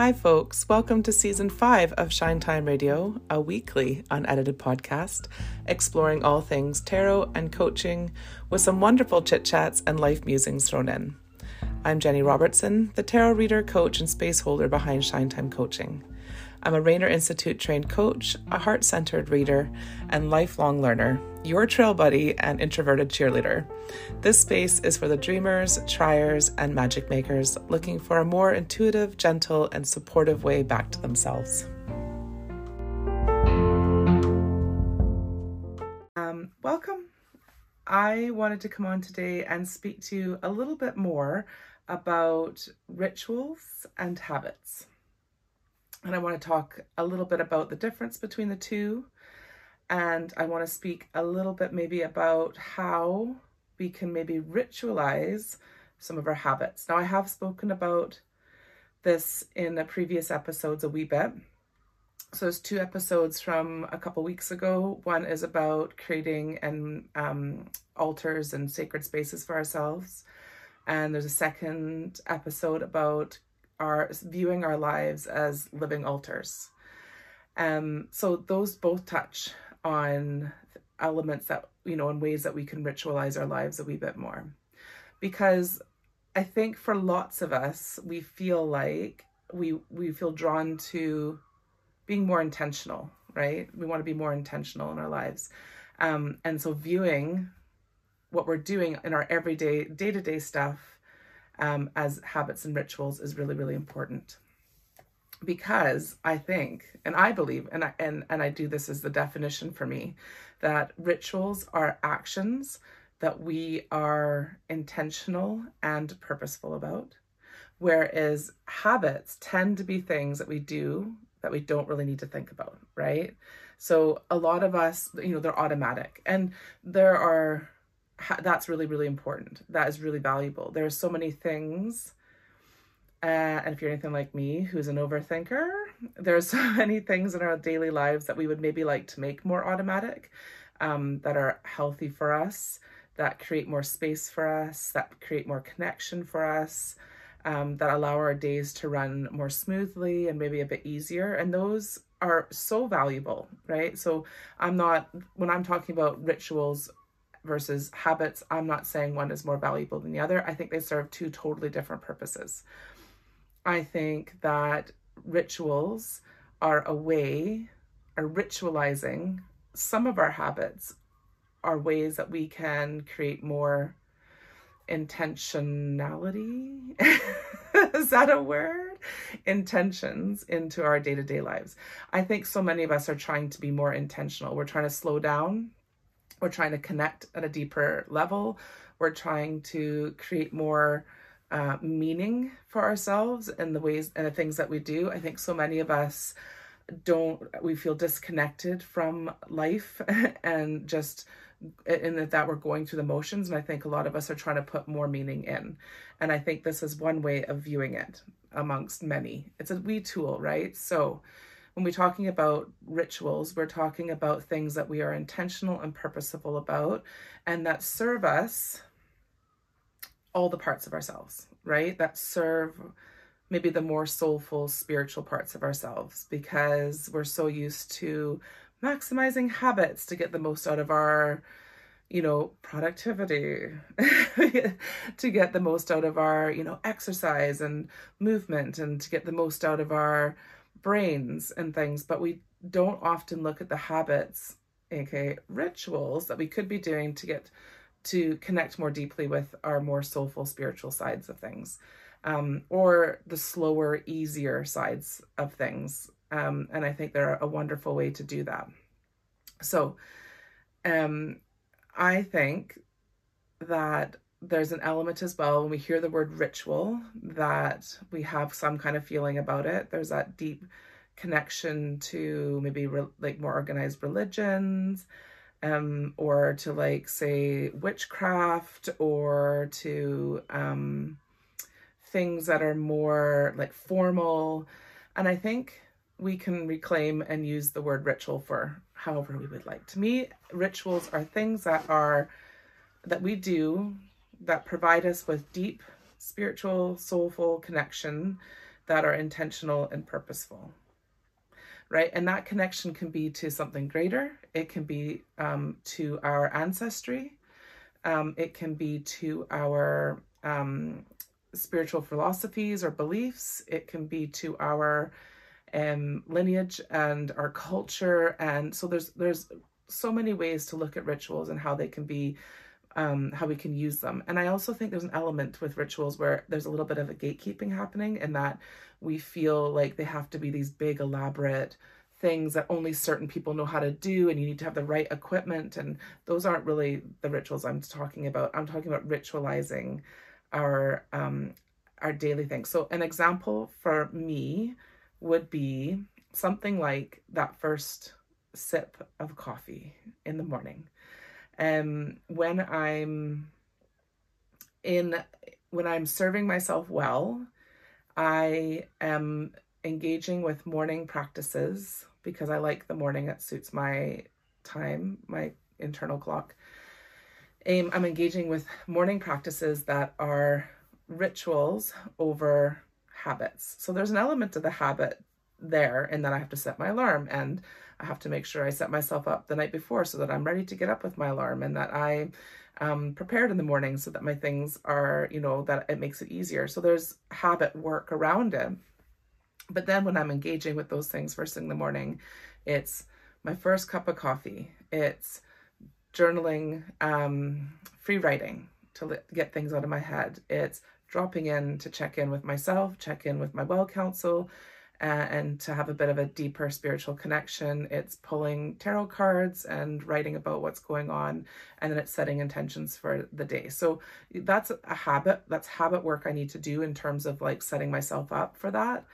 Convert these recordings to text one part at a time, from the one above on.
Hi, folks. Welcome to season five of Shine Time Radio, a weekly unedited podcast exploring all things tarot and coaching with some wonderful chit chats and life musings thrown in. I'm Jenny Robertson, the tarot reader, coach, and space holder behind Shine Time Coaching. I'm a Rainer Institute trained coach, a heart centered reader, and lifelong learner, your trail buddy and introverted cheerleader. This space is for the dreamers, triers, and magic makers looking for a more intuitive, gentle, and supportive way back to themselves. Um, welcome. I wanted to come on today and speak to you a little bit more about rituals and habits and I want to talk a little bit about the difference between the two. And I want to speak a little bit maybe about how we can maybe ritualize some of our habits. Now, I have spoken about this in the previous episodes a wee bit. So there's two episodes from a couple weeks ago. One is about creating and um, altars and sacred spaces for ourselves, and there's a second episode about are viewing our lives as living altars. Um, so those both touch on elements that, you know, in ways that we can ritualize our lives a wee bit more. Because I think for lots of us, we feel like we we feel drawn to being more intentional, right? We want to be more intentional in our lives. Um, and so viewing what we're doing in our everyday, day-to-day stuff um, as habits and rituals is really, really important. Because I think, and I believe, and I, and, and I do this as the definition for me, that rituals are actions that we are intentional and purposeful about. Whereas habits tend to be things that we do that we don't really need to think about, right? So a lot of us, you know, they're automatic. And there are that's really really important. That is really valuable. There are so many things uh, and if you're anything like me who's an overthinker there's so many things in our daily lives that we would maybe like to make more automatic um, that are healthy for us that create more space for us that create more connection for us um, that allow our days to run more smoothly and maybe a bit easier. And those are so valuable right? So i'm not when i'm talking about rituals versus habits, I'm not saying one is more valuable than the other. I think they serve two totally different purposes. I think that rituals are a way, are ritualizing some of our habits are ways that we can create more intentionality. Is that a word? Intentions into our day to day lives. I think so many of us are trying to be more intentional. We're trying to slow down we're trying to connect at a deeper level. We're trying to create more uh, meaning for ourselves and the ways and the things that we do. I think so many of us don't, we feel disconnected from life and just in that, that we're going through the motions. And I think a lot of us are trying to put more meaning in. And I think this is one way of viewing it amongst many. It's a wee tool, right? So, when we're talking about rituals, we're talking about things that we are intentional and purposeful about and that serve us all the parts of ourselves, right? That serve maybe the more soulful spiritual parts of ourselves because we're so used to maximizing habits to get the most out of our you know productivity to get the most out of our you know exercise and movement and to get the most out of our brains and things, but we don't often look at the habits, aka rituals that we could be doing to get to connect more deeply with our more soulful spiritual sides of things. Um, or the slower, easier sides of things. Um, and I think they're a wonderful way to do that. So, um, I think that there's an element as well when we hear the word ritual that we have some kind of feeling about it. There's that deep connection to maybe re- like more organized religions um or to like say witchcraft or to um things that are more like formal and i think we can reclaim and use the word ritual for however we would like to me rituals are things that are that we do that provide us with deep spiritual, soulful connection that are intentional and purposeful right? And that connection can be to something greater. It can be um, to our ancestry. Um, it can be to our um, spiritual philosophies or beliefs. It can be to our um, lineage and our culture. And so there's there's so many ways to look at rituals and how they can be um, how we can use them. And I also think there's an element with rituals where there's a little bit of a gatekeeping happening in that we feel like they have to be these big, elaborate things that only certain people know how to do and you need to have the right equipment. And those aren't really the rituals I'm talking about. I'm talking about ritualizing our um, our daily things. So an example for me would be something like that first sip of coffee in the morning um, when I'm in, when I'm serving myself well, I am engaging with morning practices because I like the morning. It suits my time, my internal clock. Um, I'm engaging with morning practices that are rituals over habits. So there's an element to the habit there in that I have to set my alarm and I have to make sure I set myself up the night before so that I'm ready to get up with my alarm and that I um, prepared in the morning so that my things are, you know, that it makes it easier. So there's habit work around it. But then when I'm engaging with those things first thing in the morning, it's my first cup of coffee. It's journaling, um, free writing to get things out of my head. It's dropping in to check in with myself, check in with my well counsel, and to have a bit of a deeper spiritual connection. It's pulling tarot cards and writing about what's going on, and then it's setting intentions for the day. So that's a habit, that's habit work I need to do in terms of like setting myself up for that.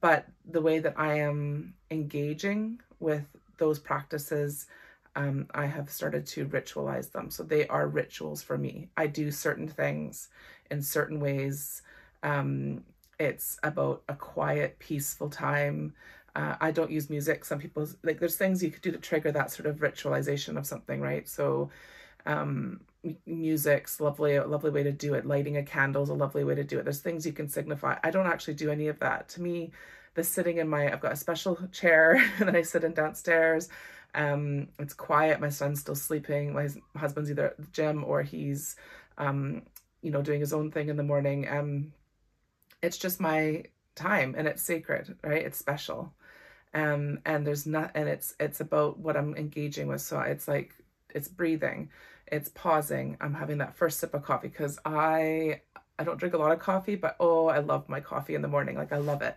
But the way that I am engaging with those practices, um, I have started to ritualize them. So they are rituals for me. I do certain things in certain ways. Um, it's about a quiet, peaceful time. Uh, I don't use music. Some people like there's things you could do to trigger that sort of ritualization of something, right? So, um, music's lovely, a lovely way to do it. Lighting a candle is a lovely way to do it. There's things you can signify. I don't actually do any of that. To me, the sitting in my, I've got a special chair and then I sit in downstairs. Um, it's quiet. My son's still sleeping. My husband's either at the gym or he's, um, you know, doing his own thing in the morning. Um, it's just my time and it's sacred, right? It's special. Um, and there's not, and it's, it's about what I'm engaging with. So it's like, it's breathing, it's pausing. I'm having that first sip of coffee because I, I don't drink a lot of coffee, but oh, I love my coffee in the morning. Like I love it.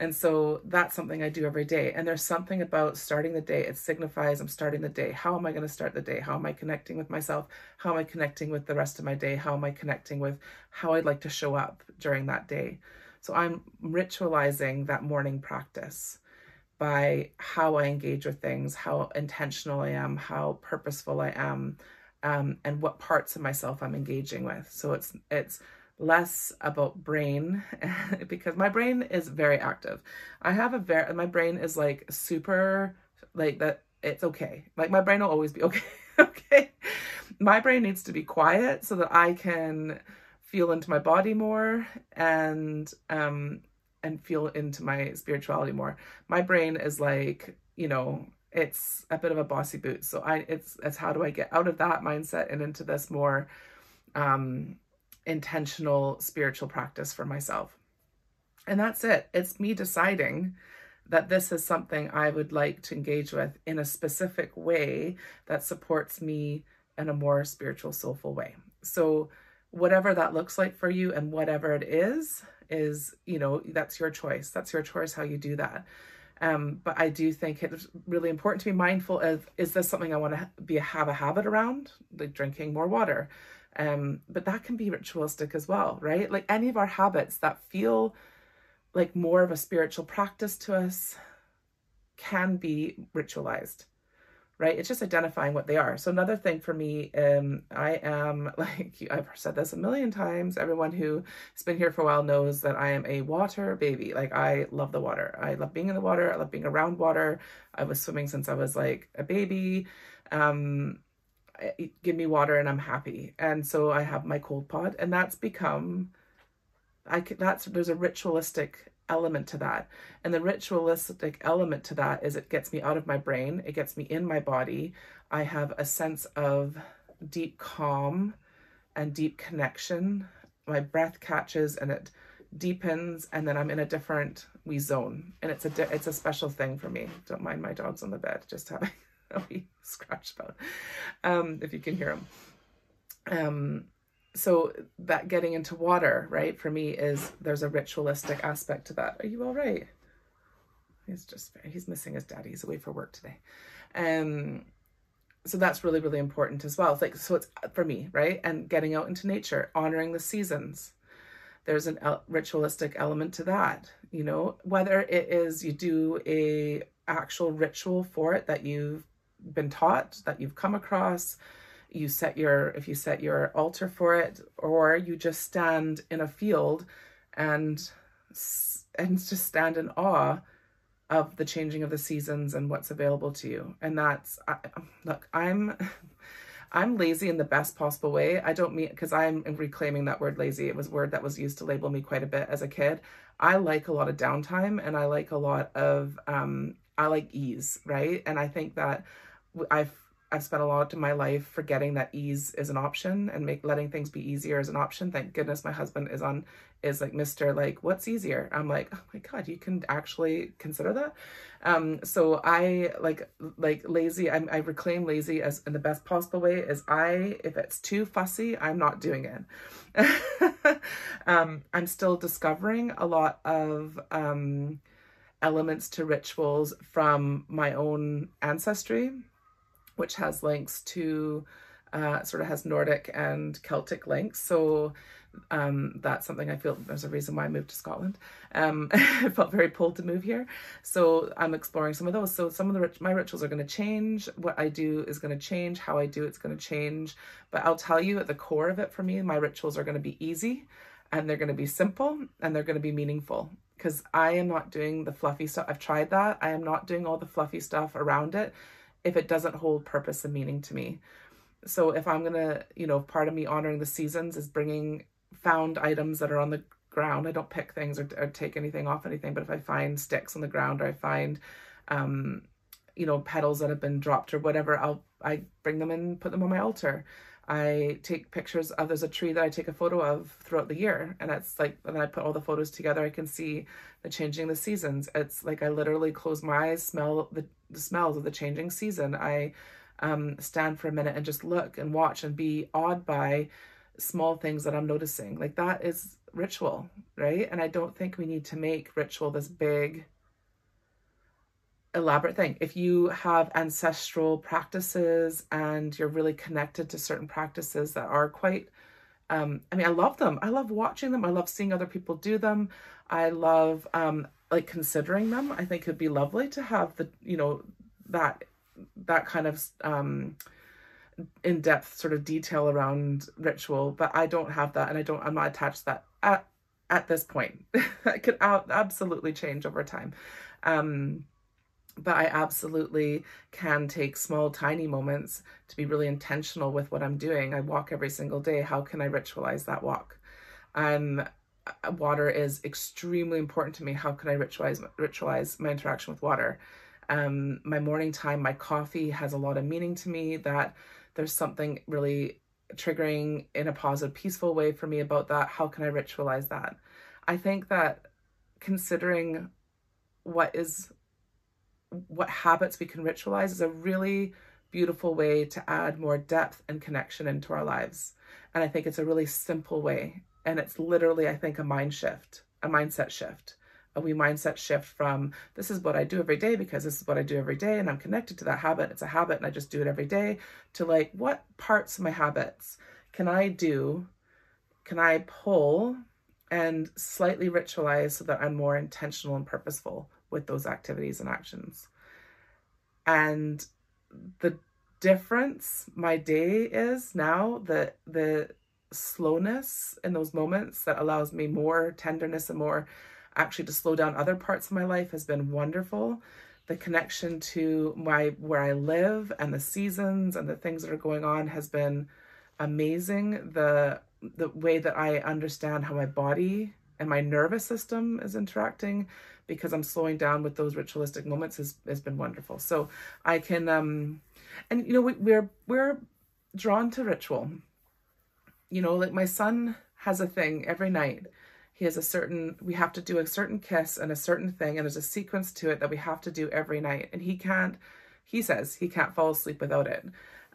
And so that's something I do every day. And there's something about starting the day. It signifies I'm starting the day. How am I going to start the day? How am I connecting with myself? How am I connecting with the rest of my day? How am I connecting with how I'd like to show up during that day? So I'm ritualizing that morning practice by how I engage with things, how intentional I am, how purposeful I am, um, and what parts of myself I'm engaging with. So it's it's less about brain because my brain is very active. I have a very my brain is like super like that it's okay. Like my brain will always be okay. okay. My brain needs to be quiet so that I can feel into my body more and um and feel into my spirituality more. My brain is like, you know, it's a bit of a bossy boot. So I it's it's how do I get out of that mindset and into this more um intentional spiritual practice for myself. And that's it. It's me deciding that this is something I would like to engage with in a specific way that supports me in a more spiritual, soulful way. So, whatever that looks like for you and whatever it is, is, you know, that's your choice. That's your choice how you do that. Um, but I do think it's really important to be mindful of is this something I want to be have a habit around, like drinking more water, um, but that can be ritualistic as well, right? Like any of our habits that feel like more of a spiritual practice to us can be ritualized, right? It's just identifying what they are. So another thing for me, um, I am like I've said this a million times. Everyone who has been here for a while knows that I am a water baby. Like I love the water. I love being in the water. I love being around water. I was swimming since I was like a baby. Um, Eh, give me water and I'm happy. And so I have my cold pot and that's become, I could, that's, there's a ritualistic element to that. And the ritualistic element to that is it gets me out of my brain, it gets me in my body. I have a sense of deep calm and deep connection. My breath catches and it deepens and then I'm in a different wee zone. And it's a it's a special thing for me. Don't mind my dogs on the bed just having a wee scratch about. Um if you can hear them. Um so that getting into water, right, for me is there's a ritualistic aspect to that. Are you all right? He's just he's missing his daddy. He's away for work today. Um so that's really really important as well. It's like so it's for me, right? And getting out into nature, honoring the seasons. There's an el- ritualistic element to that, you know, whether it is you do a actual ritual for it that you've been taught, that you've come across, you set your if you set your altar for it or you just stand in a field and and just stand in awe of the changing of the seasons and what's available to you. And that's I, look i'm i'm lazy in the best possible way. I don't mean because i'm reclaiming that word lazy. It was a word that was used to label me quite a bit as a kid. I like a lot of downtime and i like a lot of um i like ease right? And i think that i've I've spent a lot of my life forgetting that ease is an option and make letting things be easier is an option. Thank goodness my husband is on is like Mr. like what's easier? I'm like, oh my god, you can actually consider that. Um so I like like lazy, I, I reclaim lazy as in the best possible way is I if it's too fussy, I'm not doing it. um I'm still discovering a lot of um elements to rituals from my own ancestry which has links to uh, sort of has Nordic and Celtic links. So um, that's something I feel there's a reason why I moved to Scotland. Um, I felt very pulled to move here. So I'm exploring some of those. So some of the my rituals are going to change. What I do is going to change. How I do it's going to change. But I'll tell you at the core of it for me, my rituals are going to be easy and they're going to be simple and they're going to be meaningful because I am not doing the fluffy stuff. I've tried that. I am not doing all the fluffy stuff around it if it doesn't hold purpose and meaning to me. So if I'm going to, you know, part of me honoring the seasons is bringing found items that are on the ground. I don't pick things or, or take anything off anything, but if I find sticks on the ground or I find, um, you know, petals that have been dropped or whatever, I'll, I bring them and put them on my altar. I take pictures of there's a tree that I take a photo of throughout the year and it's like and then I put all the photos together I can see the changing the seasons it's like I literally close my eyes smell the, the smells of the changing season I um, stand for a minute and just look and watch and be awed by small things that I'm noticing like that is ritual right and I don't think we need to make ritual this big elaborate thing. If you have ancestral practices and you're really connected to certain practices that are quite, um, I mean, I love them. I love watching them. I love seeing other people do them. I love um, like considering them. I think it'd be lovely to have the, you know, that that kind of um, in-depth sort of detail around ritual, but I don't have that, and I don't. I'm not attached that at at this point. it could absolutely change over time. Um, but I absolutely can take small, tiny moments to be really intentional with what I'm doing. I walk every single day. How can I ritualize that walk? Um, water is extremely important to me. How can I ritualize ritualize my interaction with water? Um, my morning time, my coffee has a lot of meaning to me. That there's something really triggering in a positive, peaceful way for me about that. How can I ritualize that? I think that considering what is what habits we can ritualize is a really beautiful way to add more depth and connection into our lives. And I think it's a really simple way. And it's literally, I think, a mind shift, a mindset shift. A wee mindset shift from this is what I do every day because this is what I do every day and I'm connected to that habit. It's a habit and I just do it every day to like, what parts of my habits can I do? Can I pull and slightly ritualize so that I'm more intentional and purposeful with those activities and actions. And the difference my day is now, the the slowness in those moments that allows me more tenderness and more actually to slow down other parts of my life has been wonderful. The connection to my where I live and the seasons and the things that are going on has been amazing. The the way that I understand how my body and my nervous system is interacting because I'm slowing down with those ritualistic moments has, has been wonderful. So I can, um, and you know, we, we're, we're drawn to ritual. You know, like my son has a thing every night. He has a certain, we have to do a certain kiss and a certain thing, and there's a sequence to it that we have to do every night. And he can't, he says he can't fall asleep without it.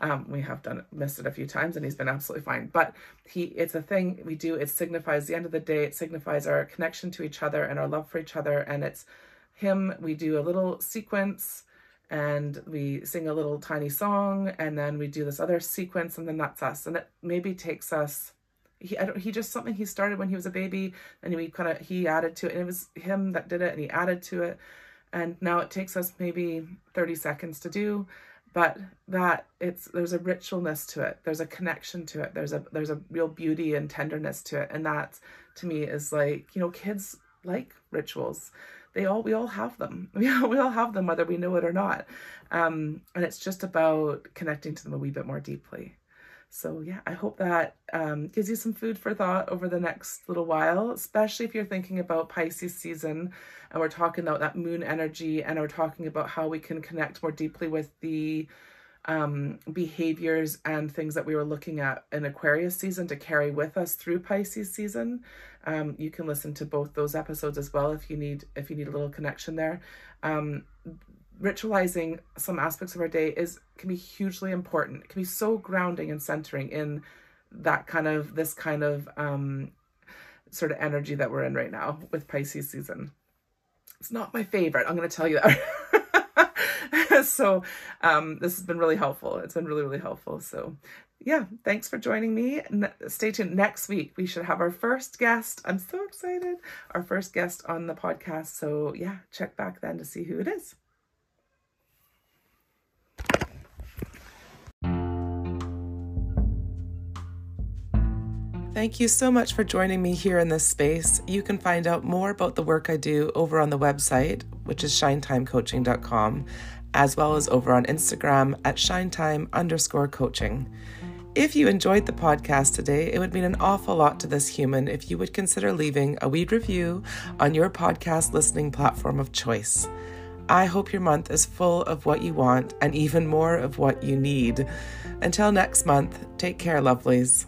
Um, we have done missed it a few times and he's been absolutely fine. But he it's a thing we do, it signifies the end of the day, it signifies our connection to each other and our love for each other. And it's him, we do a little sequence and we sing a little tiny song and then we do this other sequence and then that's us. And it maybe takes us he I don't, he just something he started when he was a baby and we kind of he added to it and it was him that did it and he added to it. And now it takes us maybe 30 seconds to do but that it's there's a ritualness to it. There's a connection to it. There's a there's a real beauty and tenderness to it. And that to me is like you know kids like rituals they all we all have them. We all, we all have them whether we know it or not. Um, and it's just about connecting to them a wee bit more deeply. So yeah, I hope that um, gives you some food for thought over the next little while, especially if you're thinking about Pisces season and we're talking about that moon energy and we're talking about how we can connect more deeply with the um, behaviors and things that we were looking at in Aquarius season to carry with us through Pisces season. Um, you can listen to both those episodes as well if you need if you need a little connection there. Um, ritualizing some aspects of our day is can be hugely important. It can be so grounding and centering in that kind of this kind of um sort of energy that we're in right now with Pisces season. It's not my favorite, I'm going to tell you that. so, um this has been really helpful. It's been really really helpful. So, yeah, thanks for joining me. Stay tuned. Next week, we should have our first guest. I'm so excited. Our first guest on the podcast. So, yeah, check back then to see who it is. Thank you so much for joining me here in this space. You can find out more about the work I do over on the website, which is shinetimecoaching.com, as well as over on Instagram at shinetime underscore coaching. If you enjoyed the podcast today, it would mean an awful lot to this human if you would consider leaving a weed review on your podcast listening platform of choice. I hope your month is full of what you want and even more of what you need. Until next month, take care, lovelies.